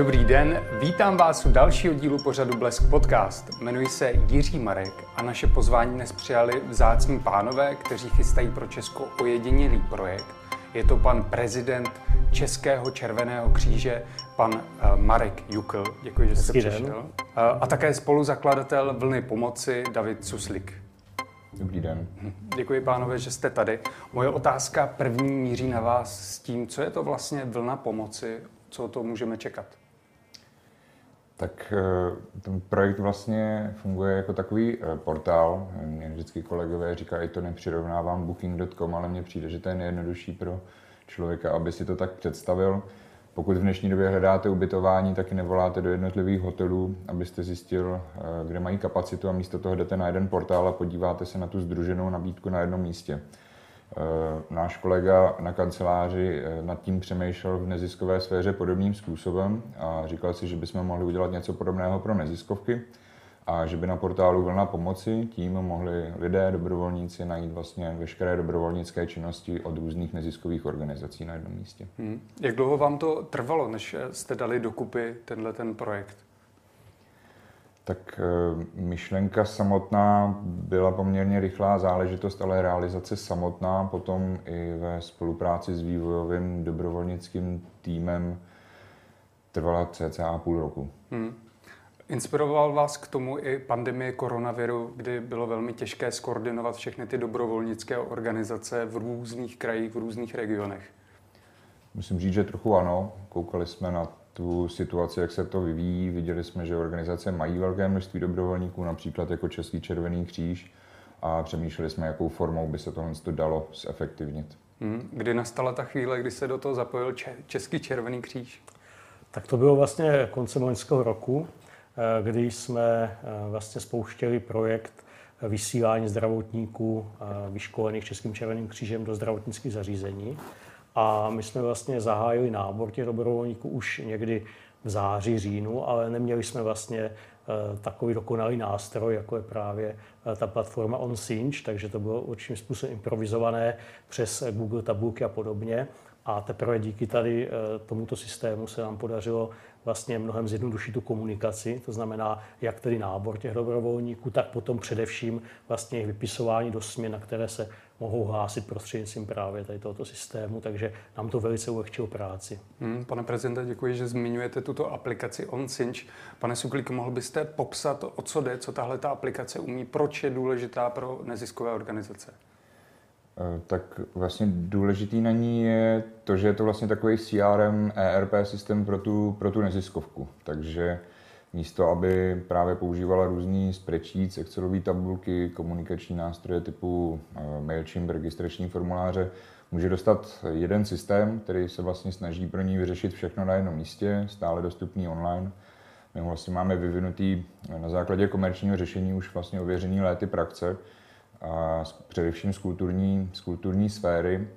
Dobrý den, vítám vás u dalšího dílu pořadu Blesk Podcast. Jmenuji se Jiří Marek a naše pozvání dnes přijali vzácní pánové, kteří chystají pro Česko ojedinělý projekt. Je to pan prezident Českého červeného kříže, pan uh, Marek Jukl. Děkuji, že jste přišel. Uh, a také spoluzakladatel Vlny pomoci David Suslik. Dobrý den. Děkuji, pánové, že jste tady. Moje otázka první míří na vás s tím, co je to vlastně vlna pomoci, co to můžeme čekat. Tak eh, ten projekt vlastně funguje jako takový eh, portál. Mě vždycky kolegové říkají, to nepřirovnávám booking.com, ale mně přijde, že to je nejjednodušší pro člověka, aby si to tak představil. Pokud v dnešní době hledáte ubytování, tak nevoláte do jednotlivých hotelů, abyste zjistil, eh, kde mají kapacitu a místo toho jdete na jeden portál a podíváte se na tu združenou nabídku na jednom místě. Eh, náš kolega na kanceláři eh, nad tím přemýšlel v neziskové sféře podobným způsobem a říkal si, že bychom mohli udělat něco podobného pro neziskovky a že by na portálu Vlna pomoci tím mohli lidé, dobrovolníci najít vlastně veškeré dobrovolnické činnosti od různých neziskových organizací na jednom místě. Hmm. Jak dlouho vám to trvalo, než jste dali dokupy tenhle ten projekt? Tak eh, myšlenka samotná byla poměrně rychlá záležitost, ale realizace samotná potom i ve spolupráci s vývojovým dobrovolnickým týmem trvala cca půl roku. Hmm. Inspiroval vás k tomu i pandemie koronaviru, kdy bylo velmi těžké skoordinovat všechny ty dobrovolnické organizace v různých krajích, v různých regionech? Musím říct, že trochu ano. Koukali jsme na tu situaci, jak se to vyvíjí. Viděli jsme, že organizace mají velké množství dobrovolníků, například jako Český červený kříž, a přemýšleli jsme, jakou formou by se tohle dalo zefektivnit. Hmm. Kdy nastala ta chvíle, kdy se do toho zapojil Český červený kříž? Tak to bylo vlastně koncem loňského roku, eh, kdy jsme eh, vlastně spouštěli projekt vysílání zdravotníků eh, vyškolených Českým červeným křížem do zdravotnických zařízení. A my jsme vlastně zahájili nábor těch dobrovolníků už někdy v září, říjnu, ale neměli jsme vlastně eh, takový dokonalý nástroj, jako je právě eh, ta platforma OnSync, takže to bylo určitým způsobem improvizované přes Google tabulky a podobně. A teprve díky tady eh, tomuto systému se nám podařilo vlastně mnohem zjednodušit tu komunikaci, to znamená jak tedy nábor těch dobrovolníků, tak potom především vlastně jejich vypisování do směn, na které se mohou hlásit prostřednictvím právě tady tohoto systému, takže nám to velice ulehčilo práci. Hmm, pane prezidente, děkuji, že zmiňujete tuto aplikaci OnSync. Pane Suklík, mohl byste popsat, o co jde, co tahle ta aplikace umí, proč je důležitá pro neziskové organizace? Eh, tak vlastně důležitý na ní je to, že je to vlastně takový CRM, ERP systém pro tu, pro tu neziskovku. Takže místo, aby právě používala různý spreadsheets, Excelové tabulky, komunikační nástroje typu eh, MailChimp, registrační formuláře, může dostat jeden systém, který se vlastně snaží pro ní vyřešit všechno na jednom místě, stále dostupný online. My vlastně máme vyvinutý na základě komerčního řešení už vlastně ověřený léty praxe, a především z kulturní, z kulturní sféry.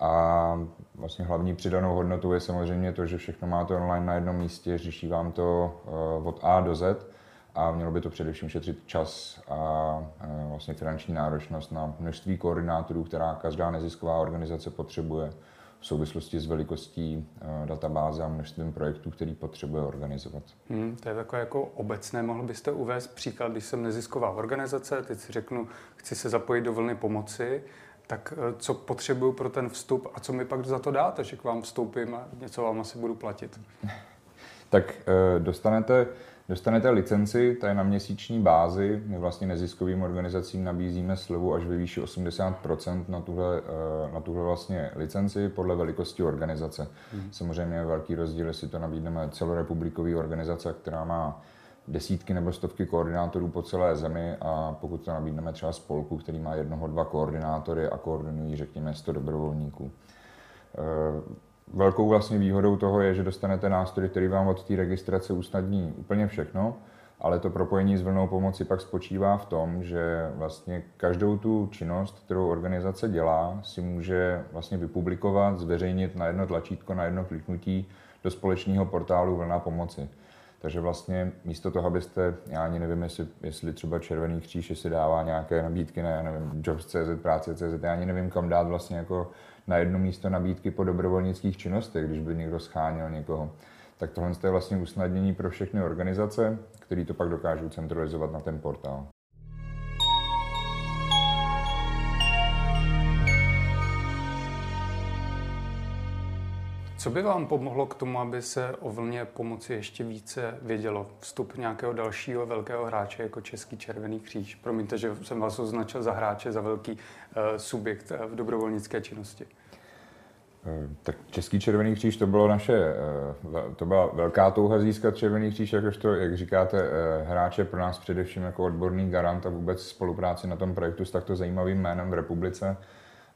A vlastně hlavní přidanou hodnotou je samozřejmě to, že všechno máte online na jednom místě, řeší vám to eh, od A do Z a mělo by to především šetřit čas a eh, vlastně finanční náročnost na množství koordinátorů, která každá nezisková organizace potřebuje v souvislosti s velikostí eh, databáze a množstvím projektů, který potřebuje organizovat. Hmm, to je takové jako obecné. Mohl byste uvést příklad, když jsem nezisková organizace, teď si řeknu, chci se zapojit do vlny pomoci, tak eh, co potřebuju pro ten vstup a co mi pak za to dáte, že k vám vstoupím a něco vám asi budu platit? tak eh, dostanete Dostanete licenci, ta je na měsíční bázi. My vlastně neziskovým organizacím nabízíme slevu až ve výši 80% na tuhle, eh, na tuhle vlastně licenci podle velikosti organizace. Hmm. Samozřejmě je velký rozdíl, jestli to nabídneme celorepublikový organizace, která má desítky nebo stovky koordinátorů po celé zemi a pokud to nabídneme třeba spolku, který má jednoho, dva koordinátory a koordinují, řekněme, 100 dobrovolníků. Eh, velkou vlastně výhodou toho je, že dostanete nástroj, který vám od té registrace usnadní úplně všechno, ale to propojení s vlnou pomoci pak spočívá v tom, že vlastně každou tu činnost, kterou organizace dělá, si může vlastně vypublikovat, zveřejnit na jedno tlačítko, na jedno kliknutí do společného portálu Vlna pomoci. Takže vlastně místo toho, abyste, já ani nevím, jestli, jestli třeba Červený kříž si dává nějaké nabídky na, já nevím, Jobs.cz, práce.cz, já ani nevím, kam dát vlastně jako na jedno místo nabídky po dobrovolnických činnostech, když by někdo scháněl někoho. tak tohle je vlastně usnadnění pro všechny organizace, které to pak dokážou centralizovat na ten portál. Co by vám pomohlo k tomu, aby se o vlně pomoci ještě více vědělo? Vstup nějakého dalšího velkého hráče jako Český červený kříž. Promiňte, že jsem vás označil za hráče, za velký uh, subjekt v dobrovolnické činnosti. Eh, tak Český červený kříž to bylo naše, eh, to byla velká touha získat červený kříž, jakožto, jak říkáte, hráče pro nás především jako odborný garant a vůbec spolupráci na tom projektu s takto zajímavým jménem v republice.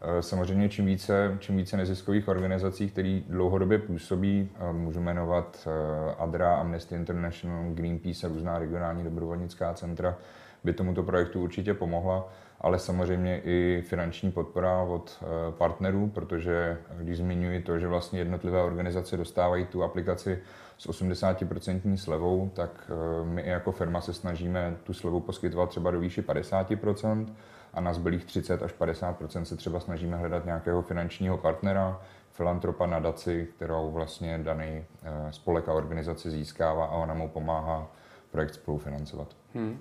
Eh, samozřejmě čím více, čím více neziskových organizací, které dlouhodobě působí, eh, můžu jmenovat eh, ADRA, Amnesty International, Greenpeace a různá regionální dobrovolnická centra, by tomuto projektu určitě pomohla, ale samozřejmě i finanční podpora od partnerů, protože když zmiňuji to, že vlastně jednotlivé organizace dostávají tu aplikaci s 80% slevou, tak my jako firma se snažíme tu slevu poskytovat třeba do výši 50%, a na zbylých 30 až 50% se třeba snažíme hledat nějakého finančního partnera, filantropa nadaci, kterou vlastně daný eh, spolek a organizace získává a ona mu pomáhá projekt spolufinancovat. Hmm.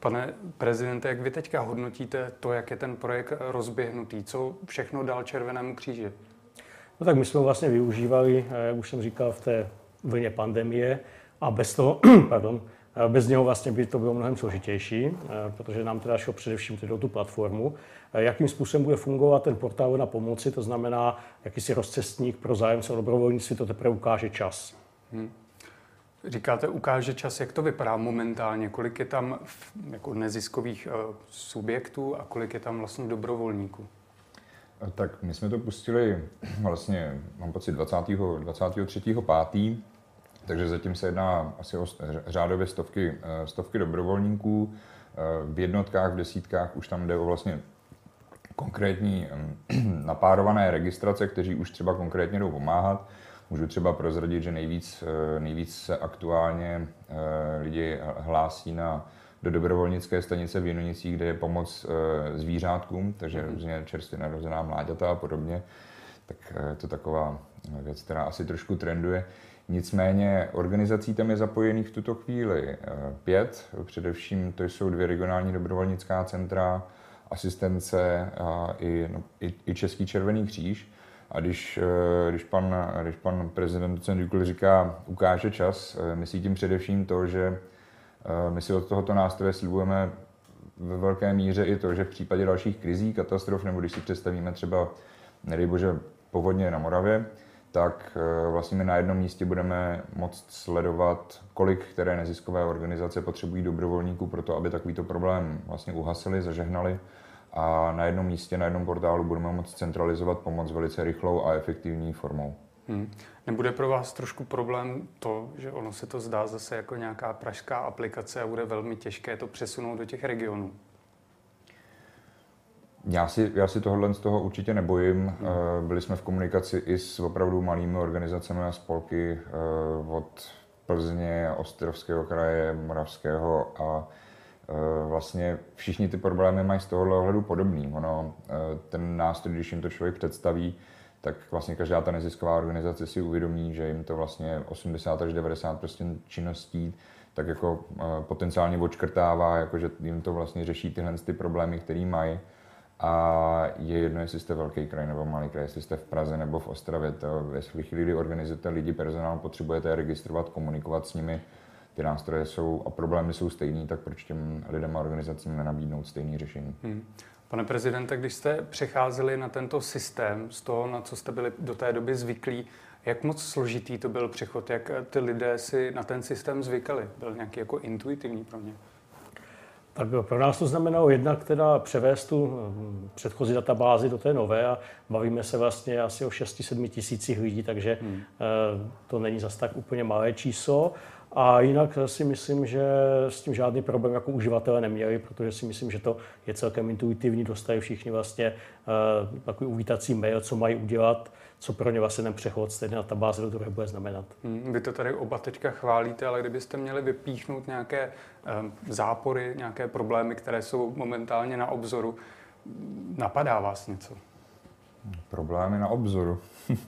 Pane prezidente, jak vy teďka hodnotíte to, jak je ten projekt rozběhnutý? Co všechno dal Červenému kříži? No tak my jsme vlastně využívali, eh, jak už jsem říkal, v té vlně pandemie a bez toho, pardon, bez něho vlastně by to bylo mnohem složitější, eh, protože nám teda šlo především tedy o tu platformu. Eh, jakým způsobem bude fungovat ten portál na pomoci, to znamená jakýsi rozcestník pro zájemce o dobrovolnictví, to teprve ukáže čas. Hmm. Říkáte, ukáže čas, jak to vypadá momentálně, kolik je tam jako neziskových uh, subjektů a kolik je tam vlastně dobrovolníků? Tak my jsme to pustili vlastně, mám pocit, 20. 23. 5. Takže zatím se jedná asi o řádově stovky, eh, stovky dobrovolníků. Eh, v jednotkách, v desítkách už tam jde o vlastně konkrétní napárované registrace, kteří už třeba konkrétně jdou pomáhat. Můžu třeba prozradit, že nejvíc, eh, nejvíc se aktuálně lidi hlásí na, do dobrovolnické stanice v Jinonicích, kde je pomoc zvířátkům, takže mhm. různě čerstvě narozená mláďata a podobně. Tak je to taková věc, která asi trošku trenduje. Nicméně organizací tam je zapojených v tuto chvíli eh, pět, především to jsou dvě regionální dobrovolnická centra, asistence a i, no, i, i Český červený kříž. A když, eh, když, pan, když pan prezident docent Dukl říká, ukáže čas, eh, myslí tím především to, že my si od tohoto nástroje slibujeme ve velké míře i to, že v případě dalších krizí, katastrof, nebo když si představíme třeba, nedej bože, povodně na Moravě, tak eh, vlastně my na jednom místě budeme moct sledovat, kolik které neziskové organizace potřebují dobrovolníků pro to, aby takovýto problém vlastně uhasili, zažehnali a na jednom místě, na jednom portálu budeme moct centralizovat pomoc velice rychlou a efektivní formou. Hmm. Nebude pro vás trošku problém to, že ono se to zdá zase jako nějaká pražská aplikace a bude velmi těžké to přesunout do těch regionů? Já si, já si tohle z toho určitě nebojím. Hmm. Byli jsme v komunikaci i s opravdu malými organizacemi a spolky eh, od Plzně, Ostrovského kraje, Moravského a eh, vlastně všichni ty problémy mají z tohohle ohledu podobný. Ono, ten nástroj, když jim to člověk představí, tak vlastně každá ta nezisková organizace si uvědomí, že jim to vlastně 80 až 90 prostě činností tak jako potenciálně odškrtává, jako že jim to vlastně řeší tyhle ty problémy, které mají. A je jedno, jestli jste velký kraj nebo malý kraj, jestli jste v Praze nebo v Ostravě. To ve chvíli, kdy organizujete lidi, personál, potřebujete je registrovat, komunikovat s nimi, ty nástroje jsou a problémy jsou stejný, tak proč těm lidem a organizacím nenabídnout stejné řešení? Hmm. Pane prezidente, když jste přecházeli na tento systém z toho, na co jste byli do té doby zvyklí, jak moc složitý to byl přechod? Jak ty lidé si na ten systém zvykali? Byl nějaký jako intuitivní pro ně? Tak pro nás to znamenalo jednak teda převést tu hm, předchozí databázi do té nové a bavíme se vlastně asi o 6-7 tisících lidí, takže hmm. Eh, to není zas tak úplně malé číslo. A jinak si myslím, že s tím žádný problém jako uživatelé neměli, protože si myslím, že to je celkem intuitivní, dostají všichni vlastně uh, takový uvítací mail, co mají udělat, co pro ně vlastně ten přechod z na báze do druhé bude znamenat. Hmm, vy to tady oba teďka chválíte, ale kdybyste měli vypíchnout nějaké um, zápory, nějaké problémy, které jsou momentálně na obzoru, napadá vás něco? Problémy na obzoru. Uh,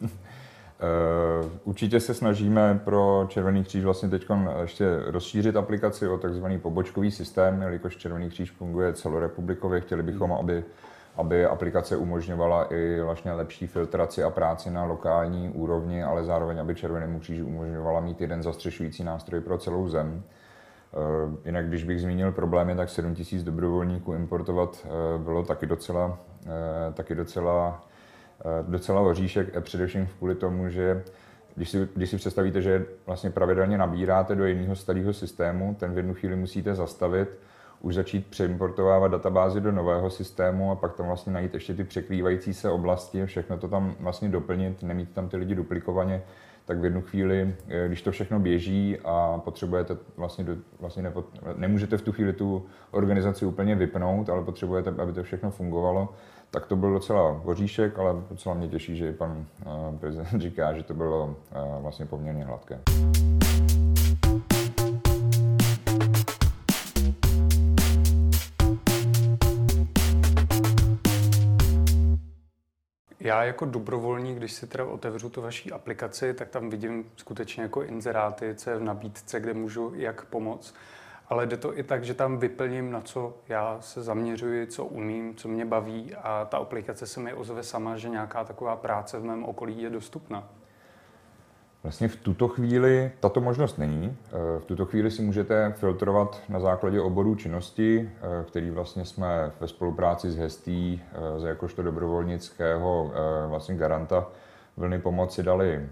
určitě se snažíme pro Červený kříž vlastně teď ještě rozšířit aplikaci o takzvaný pobočkový systém, jelikož Červený kříž funguje celorepublikově. Chtěli bychom, aby, aby aplikace umožňovala i vlastně lepší filtraci a práci na lokální úrovni, ale zároveň, aby Červenému kříži umožňovala mít jeden zastřešující nástroj pro celou zem. Uh, jinak, když bych zmínil problémy, tak 7 000 dobrovolníků importovat uh, bylo taky docela, taky docela Eh, docela oříšek, eh, především kvůli tomu, že když si, když si představíte, že vlastně pravidelně nabíráte do jiného starého systému, ten v jednu chvíli musíte zastavit, už začít přeimportovávat databázy do nového systému a pak tam vlastně najít ještě ty překrývající se oblasti, všechno to tam vlastně doplnit, nemít tam ty lidi duplikovaně, tak v jednu chvíli, eh, když to všechno běží a potřebujete vlastně, do, vlastně nepo, nemůžete v tu chvíli tu organizaci úplně vypnout, ale potřebujete, aby to všechno fungovalo, tak to byl docela voříšek, ale docela mě těší, že i pan uh, prezident říká, že to bylo uh, vlastně poměrně hladké. Já jako dobrovolník, když si teda otevřu tu vaší aplikaci, tak tam vidím skutečně jako inzeráty, co je v nabídce, kde můžu jak pomoct ale jde to i tak, že tam vyplním, na co já se zaměřuji, co umím, co mě baví a ta aplikace se mi ozve sama, že nějaká taková práce v mém okolí je dostupná. Vlastně v tuto chvíli tato možnost není. V tuto chvíli si můžete filtrovat na základě oborů činnosti, který vlastně jsme ve spolupráci s Hestý, z jakožto dobrovolnického vlastně garanta vlny pomoci dali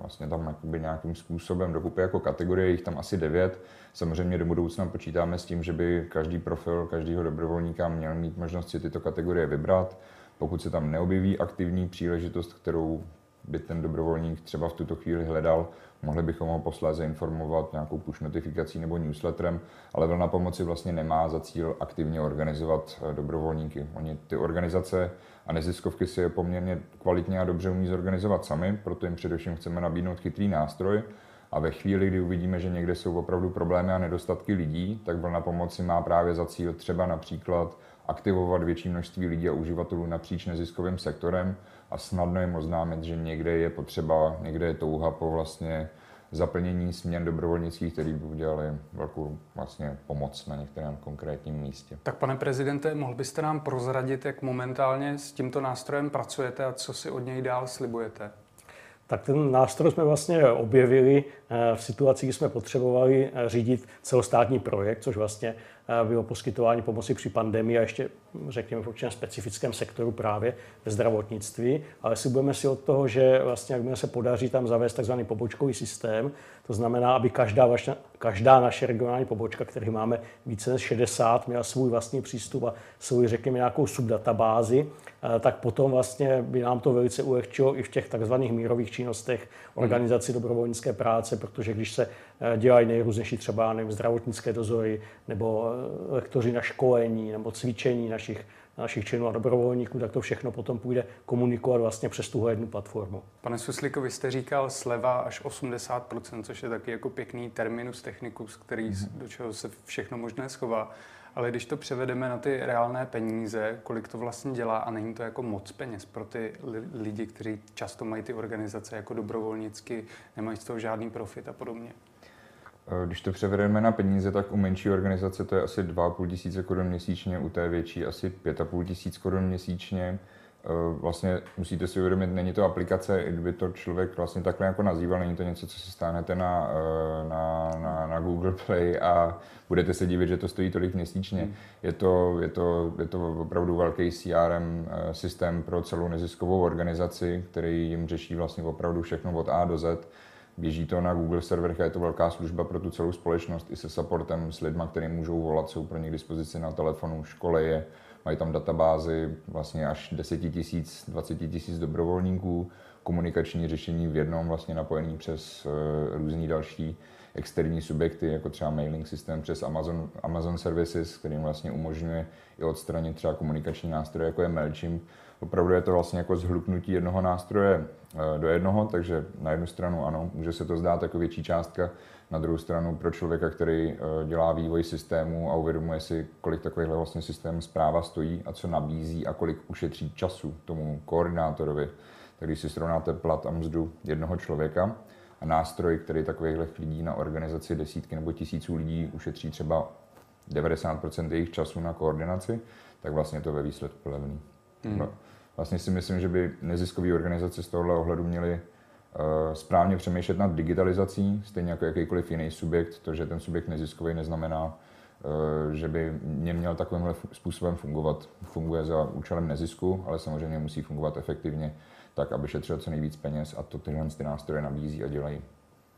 vlastně tam jakoby nějakým způsobem dokupy jako kategorie, jich tam asi devět. Samozřejmě do budoucna počítáme s tím, že by každý profil každého dobrovolníka měl mít možnost si tyto kategorie vybrat. Pokud se tam neobjeví aktivní příležitost, kterou by ten dobrovolník třeba v tuto chvíli hledal, mohli bychom ho posléze informovat nějakou push notifikací nebo newsletterem, ale Vlna pomoci vlastně nemá za cíl aktivně organizovat eh, dobrovolníky. Oni ty organizace a neziskovky si je poměrně kvalitně a dobře umí zorganizovat sami, proto jim především chceme nabídnout chytrý nástroj, a ve chvíli, kdy uvidíme, že někde jsou opravdu problémy a nedostatky lidí, tak vlna pomoci má právě za cíl třeba například aktivovat větší množství lidí a uživatelů napříč neziskovým sektorem a snadno jim oznámit, že někde je potřeba, někde je touha po vlastně zaplnění směn dobrovolnických, který by udělali velkou vlastně pomoc na některém konkrétním místě. Tak pane prezidente, mohl byste nám prozradit, jak momentálně s tímto nástrojem pracujete a co si od něj dál slibujete? tak ten nástroj jsme vlastně objevili eh, v situaci, kdy jsme potřebovali eh, řídit celostátní projekt, což vlastně bylo poskytování pomoci při pandemii a ještě, řekněme, v určitém specifickém sektoru právě ve zdravotnictví. Ale si budeme si od toho, že vlastně, jak se podaří tam zavést tzv. pobočkový systém, to znamená, aby každá, vaša, každá naše regionální pobočka, který máme více než 60, měla svůj vlastní přístup a svůj, řekněme, nějakou subdatabázi, eh, tak potom vlastně by nám to velice ulehčilo i v těch takzvaných mírových činnostech organizaci dobrovolnické práce, protože když se dělají nejrůznější třeba nevím, zdravotnické dozory nebo eh, lektoři na školení nebo cvičení našich našich členů a dobrovolníků, tak to všechno potom půjde komunikovat vlastně přes tuhle jednu platformu. Pane Suslíko, vy jste říkal sleva až 80%, což je taky jako pěkný terminus technicus, který mm-hmm. do čeho se všechno možné schová. Ale když to převedeme na ty reálné peníze, kolik to vlastně dělá a není to jako moc peněz pro ty lidi, kteří často mají ty organizace jako dobrovolnicky, nemají z toho žádný profit a podobně. Eh, když to převedeme na peníze, tak u menší organizace to je asi 2,5 tisíce korun měsíčně, u té větší asi 5,5 tisíc korun měsíčně. Eh, vlastně musíte si uvědomit, není to aplikace, i kdyby to člověk vlastně takhle jako nazýval, není to něco, co si stáhnete na, eh, na, na, na Google Play a budete se divit, že to stojí tolik měsíčně. Hmm. Je, to, je, to, je to opravdu velký CRM systém pro celou neziskovou organizaci, který jim řeší vlastně opravdu všechno od A do Z Běží to na Google serverech a je to velká služba pro tu celou společnost i se supportem, s lidmi, kteří můžou volat, jsou pro ně k dispozici na telefonu, školy je, mají tam databázy vlastně až 10 tisíc, 20 tisíc dobrovolníků, komunikační řešení v jednom vlastně napojený přes uh, různý další externí subjekty, jako třeba mailing systém přes Amazon, Amazon Services, kterým vlastně umožňuje i odstranit třeba komunikační nástroje, jako je MailChimp, opravdu je to vlastně jako zhluknutí jednoho nástroje eh, do jednoho, takže na jednu stranu ano, může se to zdát jako větší částka, na druhou stranu pro člověka, který eh, dělá vývoj systému a uvědomuje si, kolik takovýhle vlastně systém zpráva stojí a co nabízí a kolik ušetří času tomu koordinátorovi, tak když si srovnáte plat a mzdu jednoho člověka a nástroj, který takových lidí na organizaci desítky nebo tisíců lidí ušetří třeba 90% jejich času na koordinaci, tak vlastně to ve výsledku levný. Hmm. Vlastně si myslím, že by neziskové organizace z tohohle ohledu měly uh, správně přemýšlet nad digitalizací, stejně jako jakýkoliv jiný subjekt. To, že ten subjekt neziskový, neznamená, uh, že by neměl takovýmhle způsobem fungovat. Funguje za účelem nezisku, ale samozřejmě musí fungovat efektivně, tak, aby šetřil co nejvíc peněz a to tyhle ty nástroje nabízí a dělají.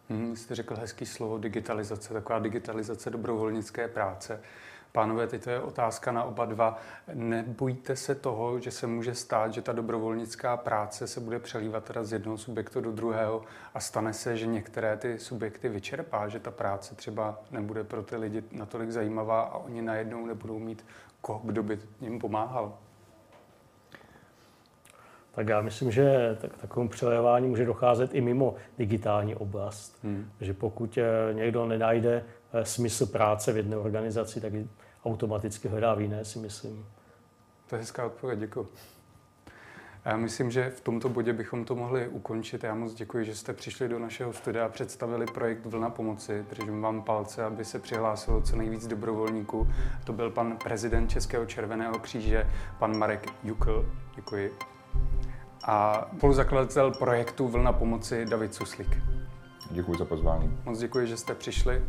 Hmm, jste řekl hezký slovo digitalizace, taková digitalizace dobrovolnické práce. Pánové, teď to je otázka na oba dva. Nebojíte se toho, že se může stát, že ta dobrovolnická práce se bude přelívat teda z jednoho subjektu do druhého a stane se, že některé ty subjekty vyčerpá, že ta práce třeba nebude pro ty lidi natolik zajímavá a oni najednou nebudou mít koho, kdo by jim pomáhal? Tak já myslím, že tak, takovému přelévání může docházet i mimo digitální oblast. Hmm. Že pokud eh, někdo nenajde eh, smysl práce v jedné organizaci, tak automaticky hledá v jiné, si myslím. To je hezká odpověď, děkuji. Já myslím, že v tomto bodě bychom to mohli ukončit. Já moc děkuji, že jste přišli do našeho studia a představili projekt Vlna pomoci. Držím vám palce, aby se přihlásilo co nejvíc dobrovolníků. To byl pan prezident Českého červeného kříže, pan Marek Jukl. Děkuji a spoluzakladatel projektu Vlna pomoci David Suslík. Děkuji za pozvání. Moc děkuji, že jste přišli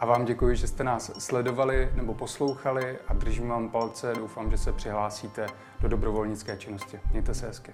a vám děkuji, že jste nás sledovali nebo poslouchali a držím vám palce. Doufám, že se přihlásíte do dobrovolnické činnosti. Mějte se hezky.